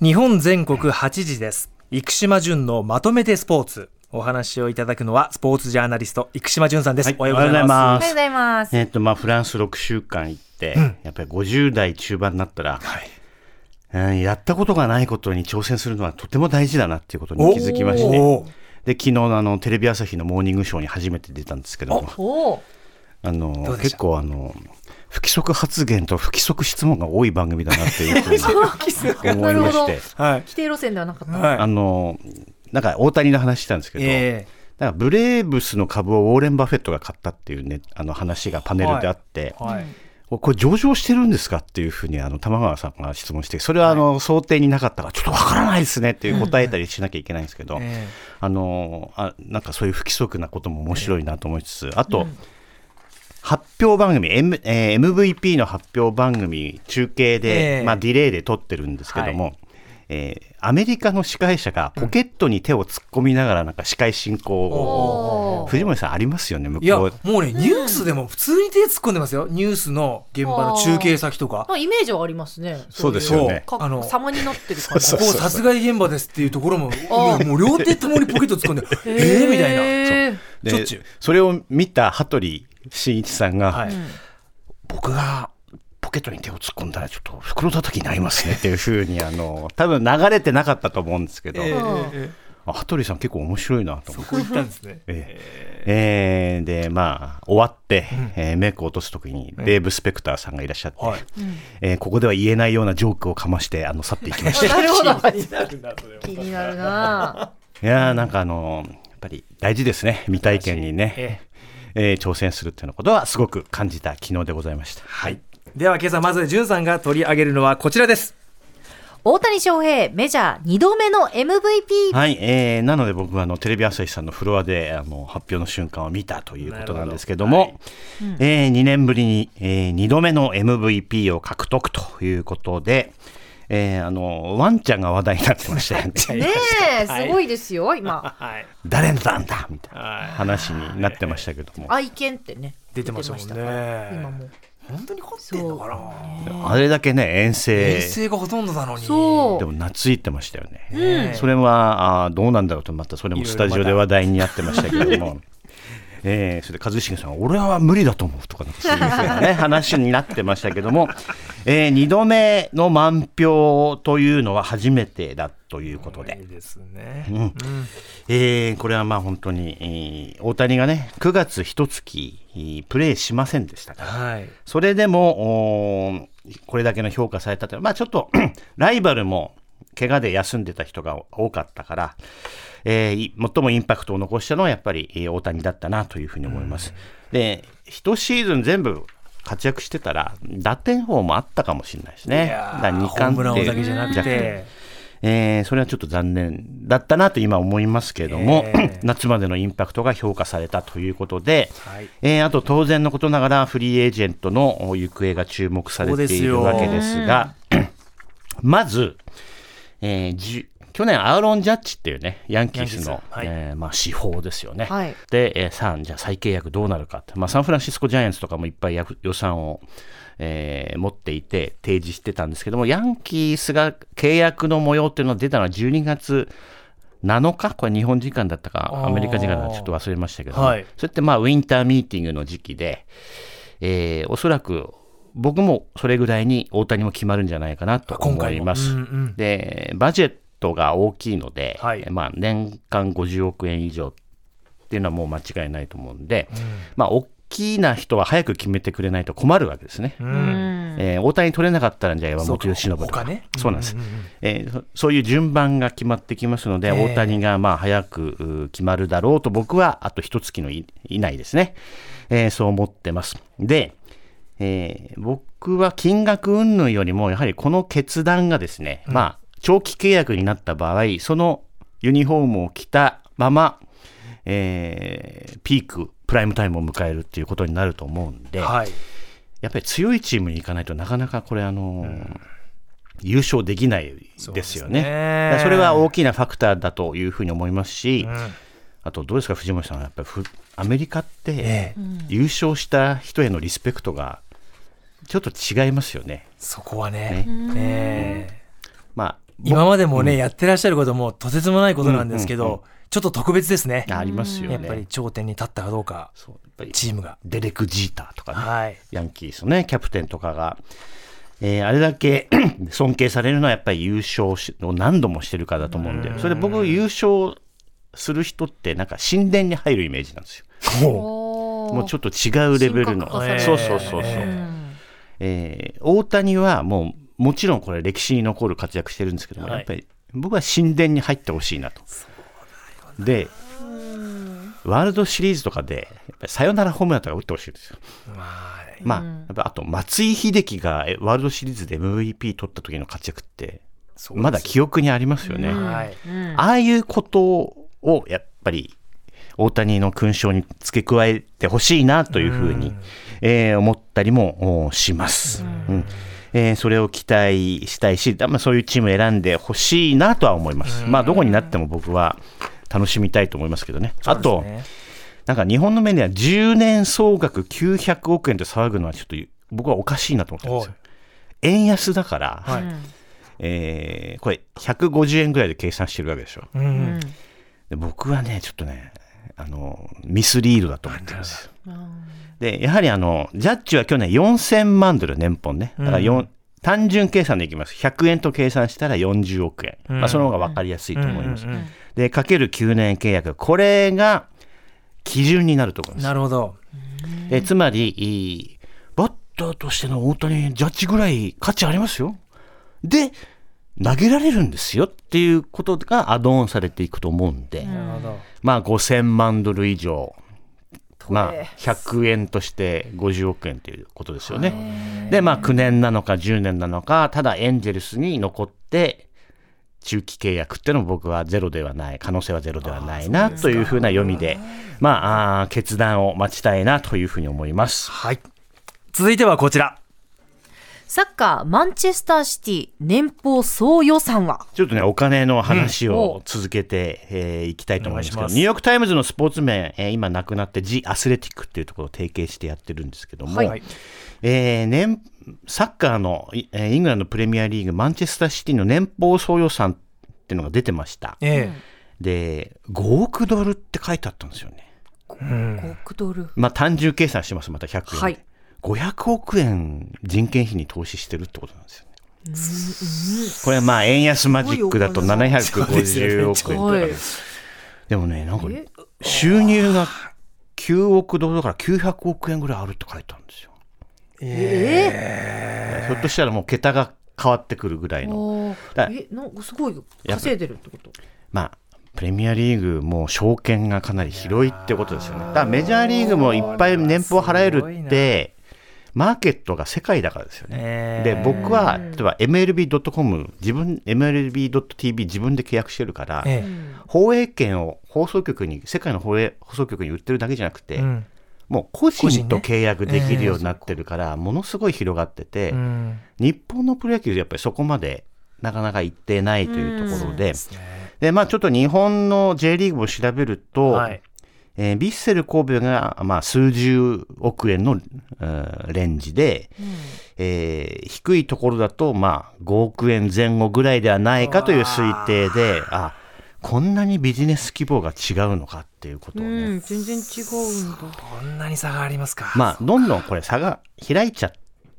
日本全国8時です。生島淳のまとめてスポーツ。お話をいただくのはスポーツジャーナリスト生島淳さんです、はいおはようございます。おはようございます。えっ、とまあフランス6週間行って、やっぱり50代中盤になったら、はい。うんやったことがないことに挑戦するのはとても大事だなっていうことに気づきまして。で昨日のあのテレビ朝日のモーニングショーに初めて出たんですけども。あの結構あの不規則発言と不規則質問が多い番組だなっていうふうに 思いまして。はい。規定路線ではなかった。はい。あのなんか大谷の話したんですけど、えなんかブレーブスの株をウォーレン・バフェットが買ったっていうねあの話がパネルであって、えはい。これ上場してるんですかっていうふうにあの玉川さんが質問してそれはあの想定になかったからちょっとわからないですねっていう答えたりしなきゃいけないんですけど、えあのあなんかそういう不規則なことも面白いなと思いつつあと、発表番組、M えー MVP の発表番組中継で、ええ。まあ、ディレイで撮ってるんですけども、えーアメリカの司会者がポケットに手を突っ込みながらなんか司会進行を、おー。藤森さんありますよね向いやこうもうねニュースでも普通に手突っ込んでますよ。ニュースの現場の中継先とか。まあイメージはありますね。そうですよね。あのか様になってる感じ。ここ殺害現場ですっていうところももうもう両手ともにポケット突っ込んで えへーみたいな。それを見た羽鳥慎一さんが、はい。僕がポケットに手を突っ込んだらちょっと袋叩きになりますねっていうふうにあの 多分流れてなかったと思うんですけど、えーえあ羽鳥さん結構面白いなと思って。ーこう言ったんですね。ええ。ーでまあ終わって、えーメイクを落とす時にデーブ・スペクターさんがいらっしゃって、はい。えーここでは言えないようなジョークをかましてあの去っていきました。なるほど。気になるな。いやーなんかあのやっぱり大事ですね。未体験にね、ええー挑戦するっていうのことはすごく感じた昨日でございました。はい。では今朝まず淳さんが取り上げるのはこちらです。大谷翔平メジャー2度目の MVP。はい、えーなので僕はあのテレビ朝日さんのフロアであの発表の瞬間を見たということなんですけども、え2年ぶりに、え2度目の MVP を獲得ということで、えーあのワンちゃんが話題になってましたよね。ねえ、すごいですよ、今。はい。誰なんだみたいなはい。話になってましたけども、愛犬ってね。出てましたもんね。今も。本当に凝ってんのかな。あれだけね遠征。衛星がほとんどなのに。そう。でも懐いてましたよね、ねそれはあーどうなんだろうとまたそれもスタジオで話題になってましたけども。えー、それで一茂さんが俺は無理だと思うとかそういうふうな、ね、話になってましたけども、え2度目の満票というのは初めてだということで。いい、ですね。うん。えーこれはまあ本当に、えー大谷がね9月一月えープレーしませんでしたから。はい。それでもこれだけの評価されたというまあちょっと ライバルも怪我で休んでた人が多かったから、えーい最もインパクトを残したのはやっぱりえー大谷だったなというふうに思います。で一シーズン全部活躍してたら打点王もあったかもしれないですね。いやーだから二冠ホームラン王ってだけじゃなくて。えーそれはちょっと残念だったなと今思いますけれども、えー。夏までのインパクトが評価されたということで、はい。えーあと当然のことながらフリーエージェントの行方が注目されているわけですが、まず、えーじ去年アーロン・ジャッジっていうねヤンキースのえーまあ、司法ですよね。はい。で、えーさあじゃあ再契約どうなるかって、まあ、サンフランシスコ・ジャイアンツとかもいっぱいや予算を、えー持っていて提示してたんですけどもヤンキースが契約の模様っていうのが出たのは12月7日これ日本時間だったかアメリカ時間だかちょっと忘れましたけども、はい。それってまあウィンターミーティングの時期で、えーおそらく僕もそれぐらいに大谷も決まるんじゃないかなと思います。うんうん。でバジェットが大きいので、はい。まあ、年間50億円以上っていうのはもう間違いないと思うんで、まあ、大きな人は早く決めてくれないと困るわけですね。ううん。ん。えー大谷取れなかったらじゃあ山本由伸とか。他ね。そうなんです、うんうんうんえーそそういう順番が決まってきますので、ええ大谷がまあ早くう決まるだろうと僕はあと一月のい以内ですね、えーそう思ってます。で、えー僕は金額云々よりもやはりこの決断がですね、まあ長期契約になった場合そのユニフォームを着たまま、えーピークプライムタイムを迎えるっていうことになると思うんで、はい。やっぱり強いチームに行かないとなかなかこれあのー優勝できないですよね。だからそれは大きなファクターだというふうに思いますし、うん。あとどうですか藤森さん。やっぱりふアメリカってええ。優勝した人へのリスペクトがちょっと違いますよね。そこはねねえまあ今までもね、やってらっしゃることもとてつもないことなんですけど、うんうんちょっと特別ですね。ありますよね。やっぱり頂点に立ったかどうか、そうやっぱりチームが。デレク・ジーターとかね、はい。ヤンキースのね、キャプテンとかが、えーあれだけ 尊敬されるのはやっぱり優勝しを何度もしてるからだと思うんで、それで僕優勝する人ってなんか神殿に入るイメージなんですよ。ももうちょっと違うレベルの。そうそうそうそう。うんえー大谷はもうもちろんこれ歴史に残る活躍してるんですけども、はいやっぱり僕は神殿に入ってほしいなと。で、ワールドシリーズとかで、サヨナラホームランとか打ってほしいですよ。まあ、まあ、やっぱあと松井秀喜がえワールドシリーズで MVP 取った時の活躍って、まだ記憶にありますよね。ああいうことをやっぱり大谷の勲章に付け加えてほしいなというふうに、えー思ったりもおします。うんえーそれを期待したいし、まあ、そういうチームを選んでほしいなとは思います。まあどこになっても僕は楽しみたいと思いますけどね。あと、なんか日本の面では10年総額900億円と騒ぐのはちょっと僕はおかしいなと思ってるんですよ。円安だから、はいえーこれ150円ぐらいで計算してるわけでしょ。う。うんんで僕はね、ちょっとね、あの、ミスリードだと思ってるんですよ。で、やはりあの、ジャッジは去年4000万ドル年俸ね。だからうん単純計算でいきます。100円と計算したら40億円。うんまあ、その方が分かりやすいと思います。うんうんうんで、かける9年契約。これが基準になると思います。なるほど。でつまり、バッターとしての大谷、ジャッジぐらい価値ありますよ。で、投げられるんですよっていうことがアドオンされていくと思うんで。まあ5000万ドル以上、まあえ100円として50億円ということですよね。で、まあ9年なのか10年なのか、ただエンジェルスに残って、中期契約っていうのも僕はゼロではない、可能性はゼロではないなというふうな読みで、まあ決断を待ちたいなというふうに思います。はい。続いてはこちら。サッカーマンチェスターシティ年俸総予算は？ちょっとね、お金の話うんを続けてい、えーいきたいと思いますけど、ニューヨーク・タイムズのスポーツ面、えー今亡くなって、ジ・アスレティックっていうところを提携してやってるんですけども、はい。えー年サッカーの、いえーイングランドプレミアリーグ、マンチェスターシティの年俸総予算っていうのが出てました。えで、5億ドルって書いてあったんですよね。え。うん。5億ドルまあ単純計算してます、また100円で。はい500億円人件費に投資してるってことなんですよね。これはまあ円安マジックだと750億円とかはいでもね、なんかえ収入が9億ドルだから900億円ぐらいあるって書いてあるんですよ。えひょっとしたらもう桁が変わってくるぐらいー、の。えなんかすごい稼いでるってこと？まあ、プレミアリーグも証券がかなり広いってことですよね。だからメジャーリーグもいっぱい年俸払えるって、マーケットが世界だからですよね。えで、僕は、例えば MLB.com、自分、MLB.tv 自分で契約してるから、え放映権を放送局に、世界の放映放送局に売ってるだけじゃなくて、え。うん。もう個人と契約できるようになってるから、ものすごい広がってて、うん。日本のプロ野球でやっぱりそこまでなかなか行ってないというところで、で、まあちょっと日本の J リーグを調べると、はい。えービッセル神戸が、まあ、数十億円の、うんレンジで、えー低いところだと、まあ、5億円前後ぐらいではないかという推定で、あ、こんなにビジネス規模が違うのかっていうことをうね、ん全然違うんだ。こんなに差がありますか。まあ、どんどんこれ差が開いちゃっ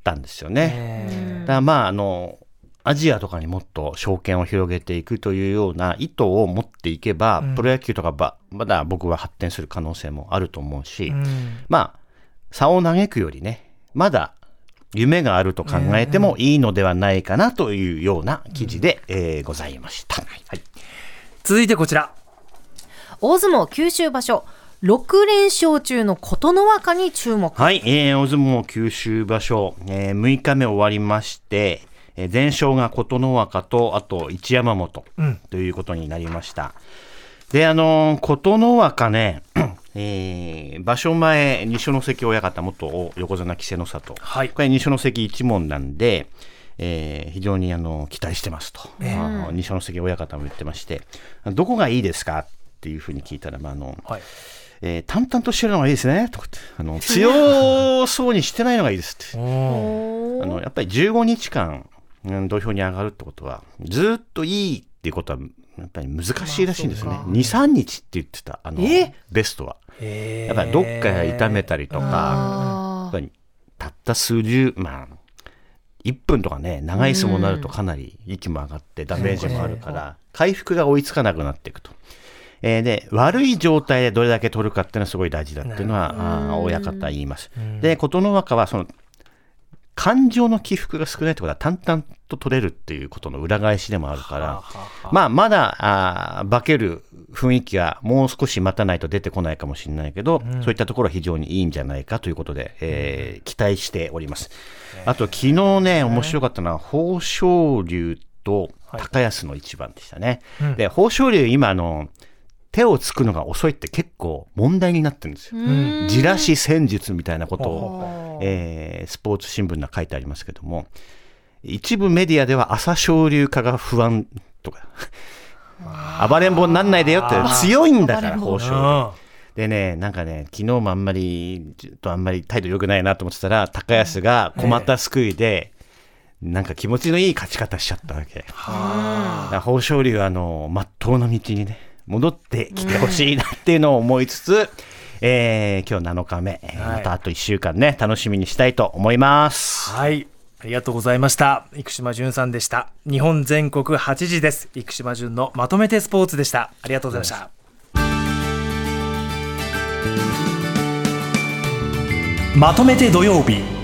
たんですよね。えだからまあ、あの、アジアとかにもっと証券を広げていくというような意図を持っていけば、うんプロ野球とかば、まだ僕は発展する可能性もあると思うし、え。うん。まあ、差を嘆くよりね、まだ夢があると考えてもいいのではないかなというような記事で、えーございました。はい。続いてこちら。大相撲九州場所6連勝中の琴ノ若に注目はい、えー、大相撲九州場所、えー6日目終わりまして、えー前勝が琴ノ若と、あと一山本うん。ということになりました。で、あのー琴ノ若ね、えー場所前、二所ノ関親方、元横綱稀勢の里、はいこれ二所ノ関一門なんで、えー非常にあの期待してますと、あの二所ノ関親方も言ってまして、どこがいいですかっていうふうに聞いたら、まああのはい。えー淡々としてるのがいいですねとかってあの 強そうにしてないのがいいですって。あのやっぱり15日間うん土俵に上がるってことはずっといいっていうことはやっぱり難しいらしいんですね、まあそう23日って言ってたあのえ？ベストは。やっぱりどっか痛めたりとかたった数十まあ1分とかね長い相撲になるとかなり息も上がってダメージもあるから回復が追いつかなくなっていくと。えーで悪い状態でどれだけ取るかっていうのはすごい大事だっていうのは親方は言います。で琴ノ若はその感情の起伏が少ないってことは淡々と取れるっていうことの裏返しでもあるから、まあ、まだあー化ける雰囲気がもう少し待たないと出てこないかもしれないけど、そういったところは非常にいいんじゃないかということで、えー期待しております。あと、昨日ね、面白かったのは、豊昇龍と高安の一番でしたね。で、豊昇龍、今あの、手をつくのが遅いって結構問題になってるんですよ。じらし戦術みたいなことを、えースポーツ新聞には書いてありますけども、一部メディアでは朝青龍化が不安とか、暴れん坊になんないでよって強いんだから、豊昇龍。うん。でね、なんかね、昨日もあんまり、ちょっとあんまり態度良くないなと思ってたら、高安が困った救いで、なんか気持ちのいい勝ち方しちゃったわけ。豊昇龍は、あの、まっとうな道にね、戻ってきてほしいなっていうのを思いつつ、えー今日7日目、えーはいまたあと1週間ね、楽しみにしたいと思います。はい。ありがとうございました。生島淳さんでした。日本全国8時です。生島淳のまとめてスポーツでした。ありがとうございました。まとめて土曜日